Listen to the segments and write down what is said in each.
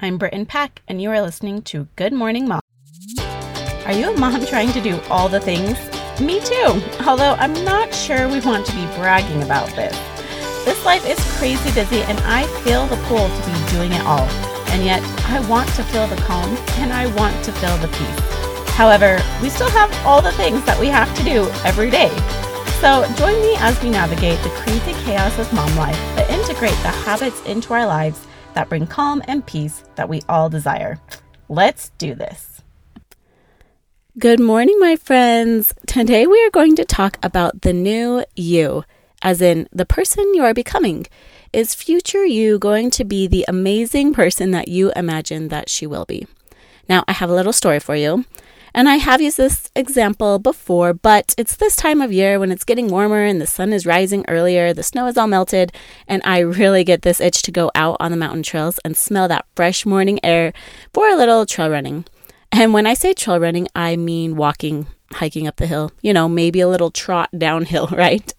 I'm Brittan Pack, and you are listening to Good Morning Mom. Are you a mom trying to do all the things? Me too, although I'm not sure we want to be bragging about this. This life is crazy busy, and I feel the pull to be doing it all. And yet, I want to feel the calm and I want to feel the peace. However, we still have all the things that we have to do every day. So, join me as we navigate the crazy chaos of mom life, but integrate the habits into our lives that bring calm and peace that we all desire. Let's do this. Good morning, my friends. Today we are going to talk about the new you, as in the person you are becoming. Is future you going to be the amazing person that you imagine that she will be? Now, I have a little story for you. And I have used this example before, but it's this time of year when it's getting warmer and the sun is rising earlier, the snow is all melted, and I really get this itch to go out on the mountain trails and smell that fresh morning air for a little trail running. And when I say trail running, I mean walking, hiking up the hill, you know, maybe a little trot downhill, right?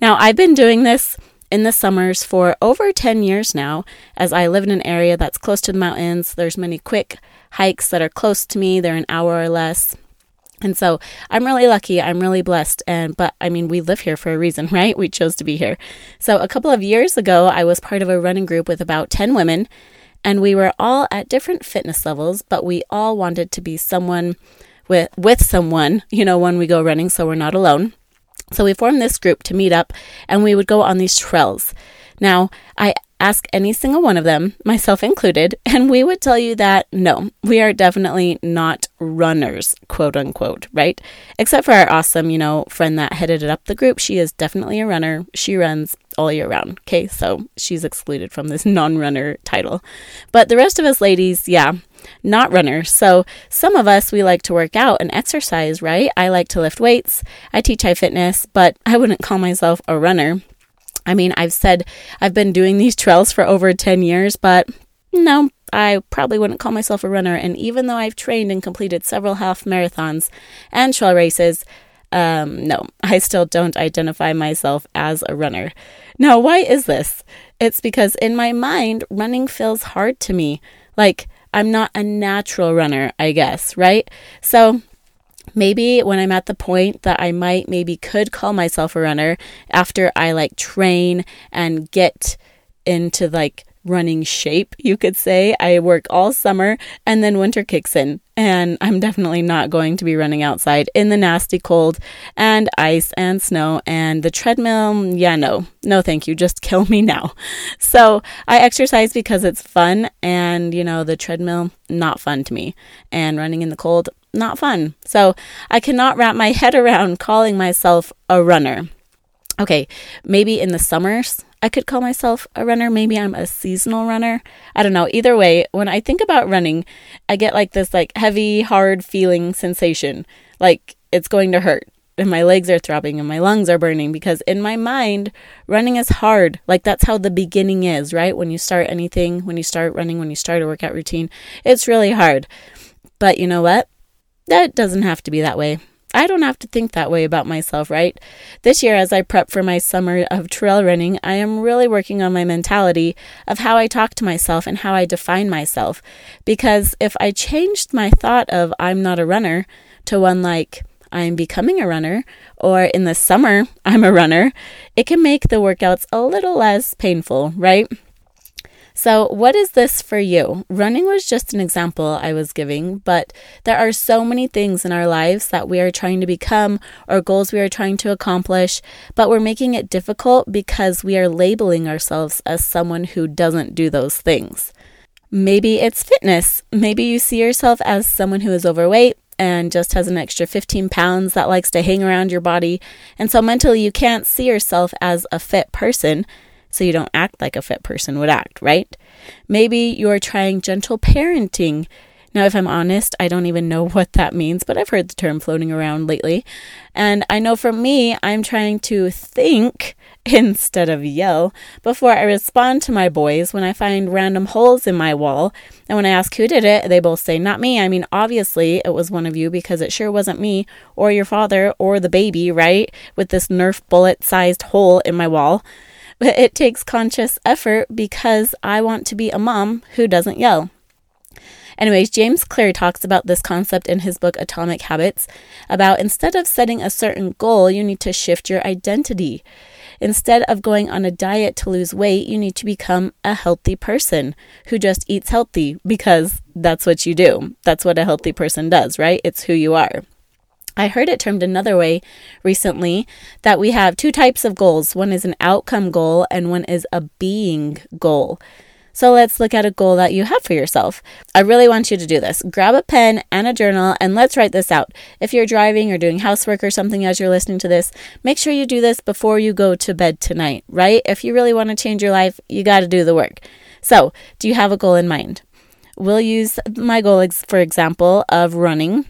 Now, I've been doing this in the summers for over 10 years now, as I live in an area that's close to the mountains. There's many quick hikes that are close to me, they're an hour or less. And so I'm really lucky. I'm really blessed. And, but I mean, we live here for a reason, right? We chose to be here. So a couple of years ago, I was part of a running group with about 10 women, and we were all at different fitness levels, but we all wanted to be someone with, with someone, you know, when we go running, so we're not alone. So we formed this group to meet up and we would go on these trails. Now, I ask any single one of them, myself included, and we would tell you that no, we are definitely not runners, quote unquote, right? Except for our awesome, you know, friend that headed up the group. She is definitely a runner. She runs all year round. Okay, so she's excluded from this non runner title. But the rest of us ladies, yeah, not runners. So some of us, we like to work out and exercise, right? I like to lift weights. I teach high fitness, but I wouldn't call myself a runner. I mean, I've said I've been doing these trails for over 10 years, but no, I probably wouldn't call myself a runner. And even though I've trained and completed several half marathons and trail races, um, no, I still don't identify myself as a runner. Now, why is this? It's because in my mind, running feels hard to me. Like, I'm not a natural runner, I guess, right? So maybe when I'm at the point that I might maybe could call myself a runner after I like train and get into like running shape, you could say. I work all summer and then winter kicks in. And I'm definitely not going to be running outside in the nasty cold and ice and snow and the treadmill. Yeah, no, no, thank you. Just kill me now. So I exercise because it's fun. And, you know, the treadmill, not fun to me. And running in the cold, not fun. So I cannot wrap my head around calling myself a runner. Okay, maybe in the summers I could call myself a runner. Maybe I'm a seasonal runner. I don't know. Either way, when I think about running, I get like this like heavy, hard feeling sensation. Like it's going to hurt. And my legs are throbbing and my lungs are burning because in my mind, running is hard. Like that's how the beginning is, right? When you start anything, when you start running, when you start a workout routine, it's really hard. But you know what? That doesn't have to be that way. I don't have to think that way about myself, right? This year, as I prep for my summer of trail running, I am really working on my mentality of how I talk to myself and how I define myself. Because if I changed my thought of I'm not a runner to one like I'm becoming a runner, or in the summer, I'm a runner, it can make the workouts a little less painful, right? So, what is this for you? Running was just an example I was giving, but there are so many things in our lives that we are trying to become or goals we are trying to accomplish, but we're making it difficult because we are labeling ourselves as someone who doesn't do those things. Maybe it's fitness. Maybe you see yourself as someone who is overweight and just has an extra 15 pounds that likes to hang around your body. And so mentally, you can't see yourself as a fit person so you don't act like a fit person would act, right? Maybe you're trying gentle parenting. Now, if I'm honest, I don't even know what that means, but I've heard the term floating around lately. And I know for me, I'm trying to think instead of yell before I respond to my boys when I find random holes in my wall. And when I ask who did it, they both say, Not me. I mean, obviously, it was one of you because it sure wasn't me or your father or the baby, right? With this Nerf bullet sized hole in my wall. But it takes conscious effort because I want to be a mom who doesn't yell. Anyways, James Clear talks about this concept in his book Atomic Habits about instead of setting a certain goal, you need to shift your identity. Instead of going on a diet to lose weight, you need to become a healthy person who just eats healthy because that's what you do. That's what a healthy person does, right? It's who you are. I heard it termed another way recently that we have two types of goals. One is an outcome goal and one is a being goal. So let's look at a goal that you have for yourself. I really want you to do this. Grab a pen and a journal and let's write this out. If you're driving or doing housework or something as you're listening to this, make sure you do this before you go to bed tonight, right? If you really want to change your life, you got to do the work. So, do you have a goal in mind? We'll use my goal, for example, of running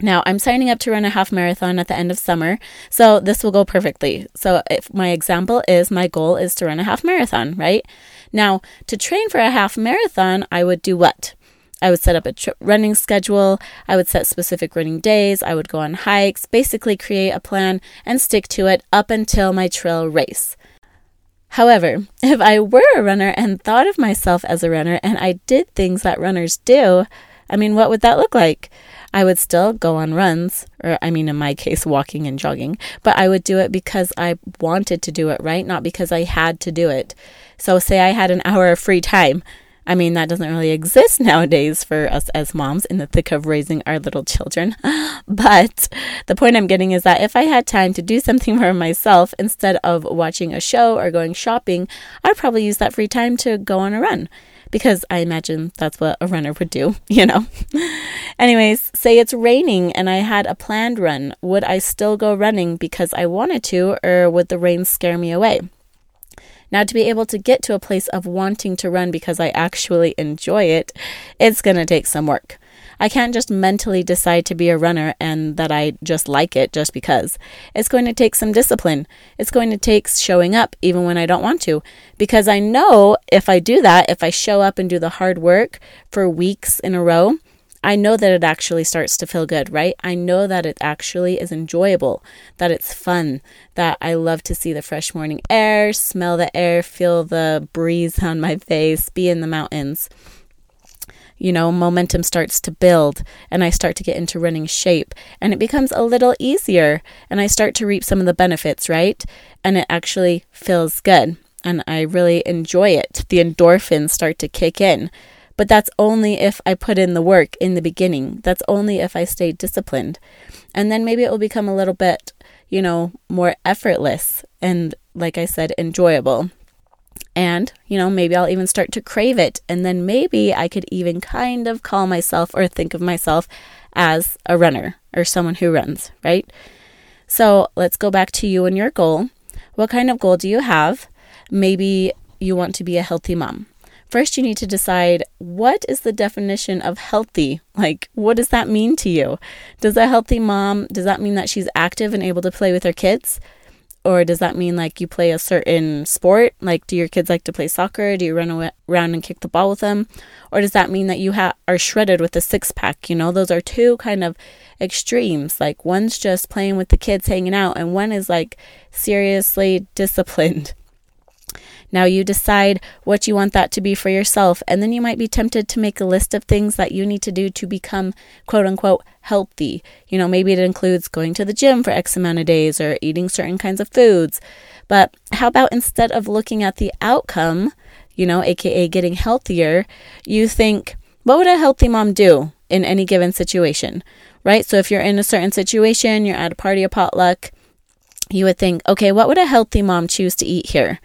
now, I'm signing up to run a half marathon at the end of summer, so this will go perfectly. So, if my example is my goal is to run a half marathon, right? Now, to train for a half marathon, I would do what? I would set up a tr- running schedule. I would set specific running days. I would go on hikes, basically create a plan and stick to it up until my trail race. However, if I were a runner and thought of myself as a runner and I did things that runners do, I mean, what would that look like? I would still go on runs, or I mean, in my case, walking and jogging, but I would do it because I wanted to do it, right? Not because I had to do it. So, say I had an hour of free time. I mean, that doesn't really exist nowadays for us as moms in the thick of raising our little children. But the point I'm getting is that if I had time to do something for myself instead of watching a show or going shopping, I'd probably use that free time to go on a run because I imagine that's what a runner would do, you know. Anyways, say it's raining and I had a planned run. Would I still go running because I wanted to, or would the rain scare me away? Now, to be able to get to a place of wanting to run because I actually enjoy it, it's going to take some work. I can't just mentally decide to be a runner and that I just like it just because. It's going to take some discipline. It's going to take showing up even when I don't want to. Because I know if I do that, if I show up and do the hard work for weeks in a row, I know that it actually starts to feel good, right? I know that it actually is enjoyable, that it's fun, that I love to see the fresh morning air, smell the air, feel the breeze on my face, be in the mountains you know, momentum starts to build and I start to get into running shape and it becomes a little easier and I start to reap some of the benefits, right? And it actually feels good and I really enjoy it. The endorphins start to kick in. But that's only if I put in the work in the beginning. That's only if I stay disciplined. And then maybe it will become a little bit, you know, more effortless and, like I said, enjoyable. And, you know, maybe I'll even start to crave it. And then maybe I could even kind of call myself or think of myself as a runner or someone who runs, right? So let's go back to you and your goal. What kind of goal do you have? Maybe you want to be a healthy mom. First, you need to decide what is the definition of healthy? Like, what does that mean to you? Does a healthy mom, does that mean that she's active and able to play with her kids? Or does that mean like you play a certain sport? Like, do your kids like to play soccer? Do you run around and kick the ball with them? Or does that mean that you ha- are shredded with a six pack? You know, those are two kind of extremes. Like, one's just playing with the kids, hanging out, and one is like seriously disciplined. Now you decide what you want that to be for yourself, and then you might be tempted to make a list of things that you need to do to become quote unquote healthy. You know, maybe it includes going to the gym for X amount of days or eating certain kinds of foods. But how about instead of looking at the outcome, you know, aka getting healthier, you think, what would a healthy mom do in any given situation? Right? So if you're in a certain situation, you're at a party, a potluck, you would think, okay, what would a healthy mom choose to eat here?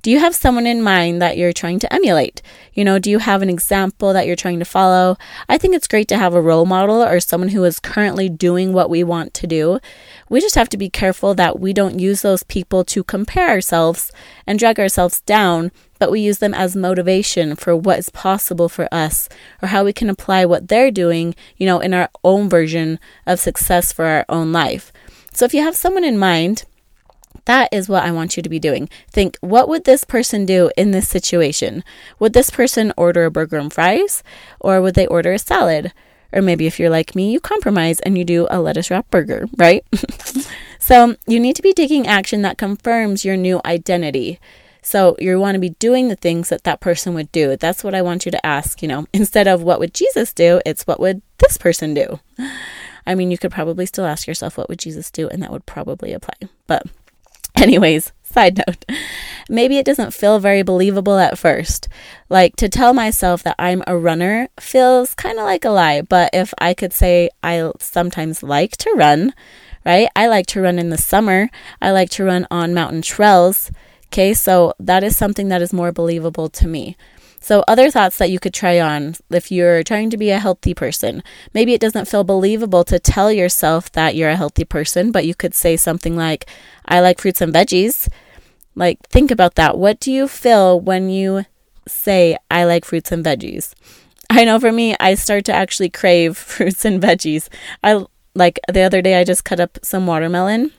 Do you have someone in mind that you're trying to emulate? You know, do you have an example that you're trying to follow? I think it's great to have a role model or someone who is currently doing what we want to do. We just have to be careful that we don't use those people to compare ourselves and drag ourselves down, but we use them as motivation for what is possible for us or how we can apply what they're doing, you know, in our own version of success for our own life. So if you have someone in mind, that is what I want you to be doing. Think, what would this person do in this situation? Would this person order a burger and fries? Or would they order a salad? Or maybe if you're like me, you compromise and you do a lettuce wrap burger, right? so you need to be taking action that confirms your new identity. So you want to be doing the things that that person would do. That's what I want you to ask, you know, instead of what would Jesus do, it's what would this person do? I mean, you could probably still ask yourself, what would Jesus do? And that would probably apply. But, anyways, side note, maybe it doesn't feel very believable at first. Like to tell myself that I'm a runner feels kind of like a lie. But if I could say I sometimes like to run, right? I like to run in the summer, I like to run on mountain trails. Okay, so that is something that is more believable to me. So, other thoughts that you could try on if you're trying to be a healthy person. Maybe it doesn't feel believable to tell yourself that you're a healthy person, but you could say something like, I like fruits and veggies. Like, think about that. What do you feel when you say, I like fruits and veggies? I know for me, I start to actually crave fruits and veggies. I like the other day, I just cut up some watermelon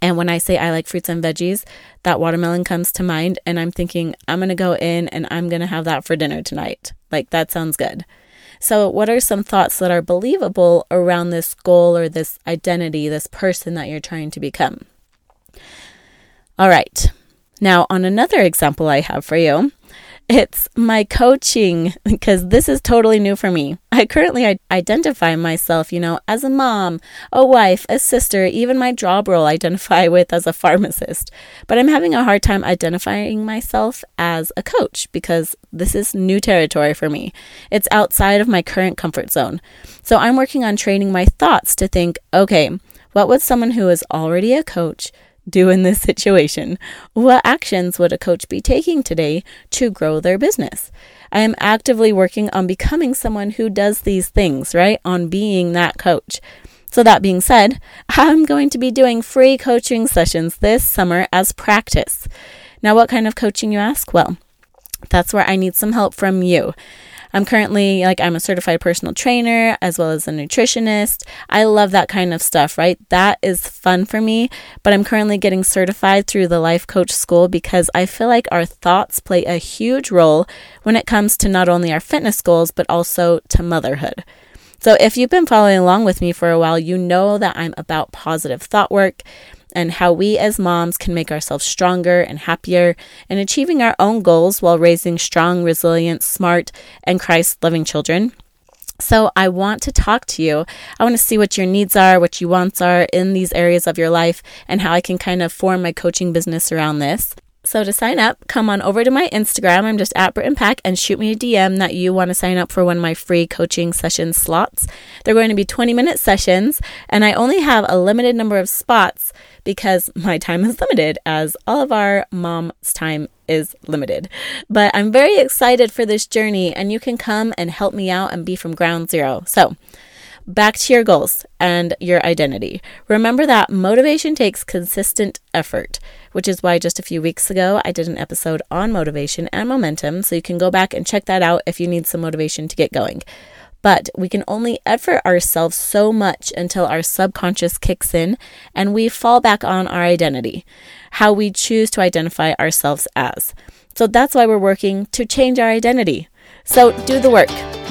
and when I say I like fruits and veggies, that watermelon comes to mind. And I'm thinking, I'm going to go in and I'm going to have that for dinner tonight. Like, that sounds good. So, what are some thoughts that are believable around this goal or this identity, this person that you're trying to become? All right. Now, on another example I have for you, it's my coaching because this is totally new for me. I currently identify myself, you know, as a mom, a wife, a sister, even my job role I identify with as a pharmacist. But I'm having a hard time identifying myself as a coach because this is new territory for me. It's outside of my current comfort zone. So I'm working on training my thoughts to think, okay, what would someone who is already a coach do in this situation? What actions would a coach be taking today to grow their business? I am actively working on becoming someone who does these things, right? On being that coach. So, that being said, I'm going to be doing free coaching sessions this summer as practice. Now, what kind of coaching, you ask? Well, that's where I need some help from you. I'm currently like I'm a certified personal trainer as well as a nutritionist. I love that kind of stuff, right? That is fun for me, but I'm currently getting certified through the life coach school because I feel like our thoughts play a huge role when it comes to not only our fitness goals but also to motherhood. So, if you've been following along with me for a while, you know that I'm about positive thought work and how we as moms can make ourselves stronger and happier in achieving our own goals while raising strong, resilient, smart, and Christ loving children. So, I want to talk to you. I want to see what your needs are, what your wants are in these areas of your life, and how I can kind of form my coaching business around this. So to sign up, come on over to my Instagram. I'm just at Brit Pack and shoot me a DM that you want to sign up for one of my free coaching session slots. They're going to be 20 minute sessions, and I only have a limited number of spots because my time is limited, as all of our mom's time is limited. But I'm very excited for this journey, and you can come and help me out and be from ground zero. So back to your goals and your identity. Remember that motivation takes consistent effort, which is why just a few weeks ago I did an episode on motivation and momentum. So you can go back and check that out if you need some motivation to get going. But we can only effort ourselves so much until our subconscious kicks in and we fall back on our identity, how we choose to identify ourselves as. So that's why we're working to change our identity. So do the work.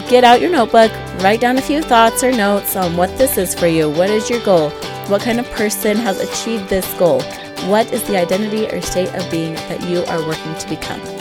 Get out your notebook, write down a few thoughts or notes on what this is for you. What is your goal? What kind of person has achieved this goal? What is the identity or state of being that you are working to become?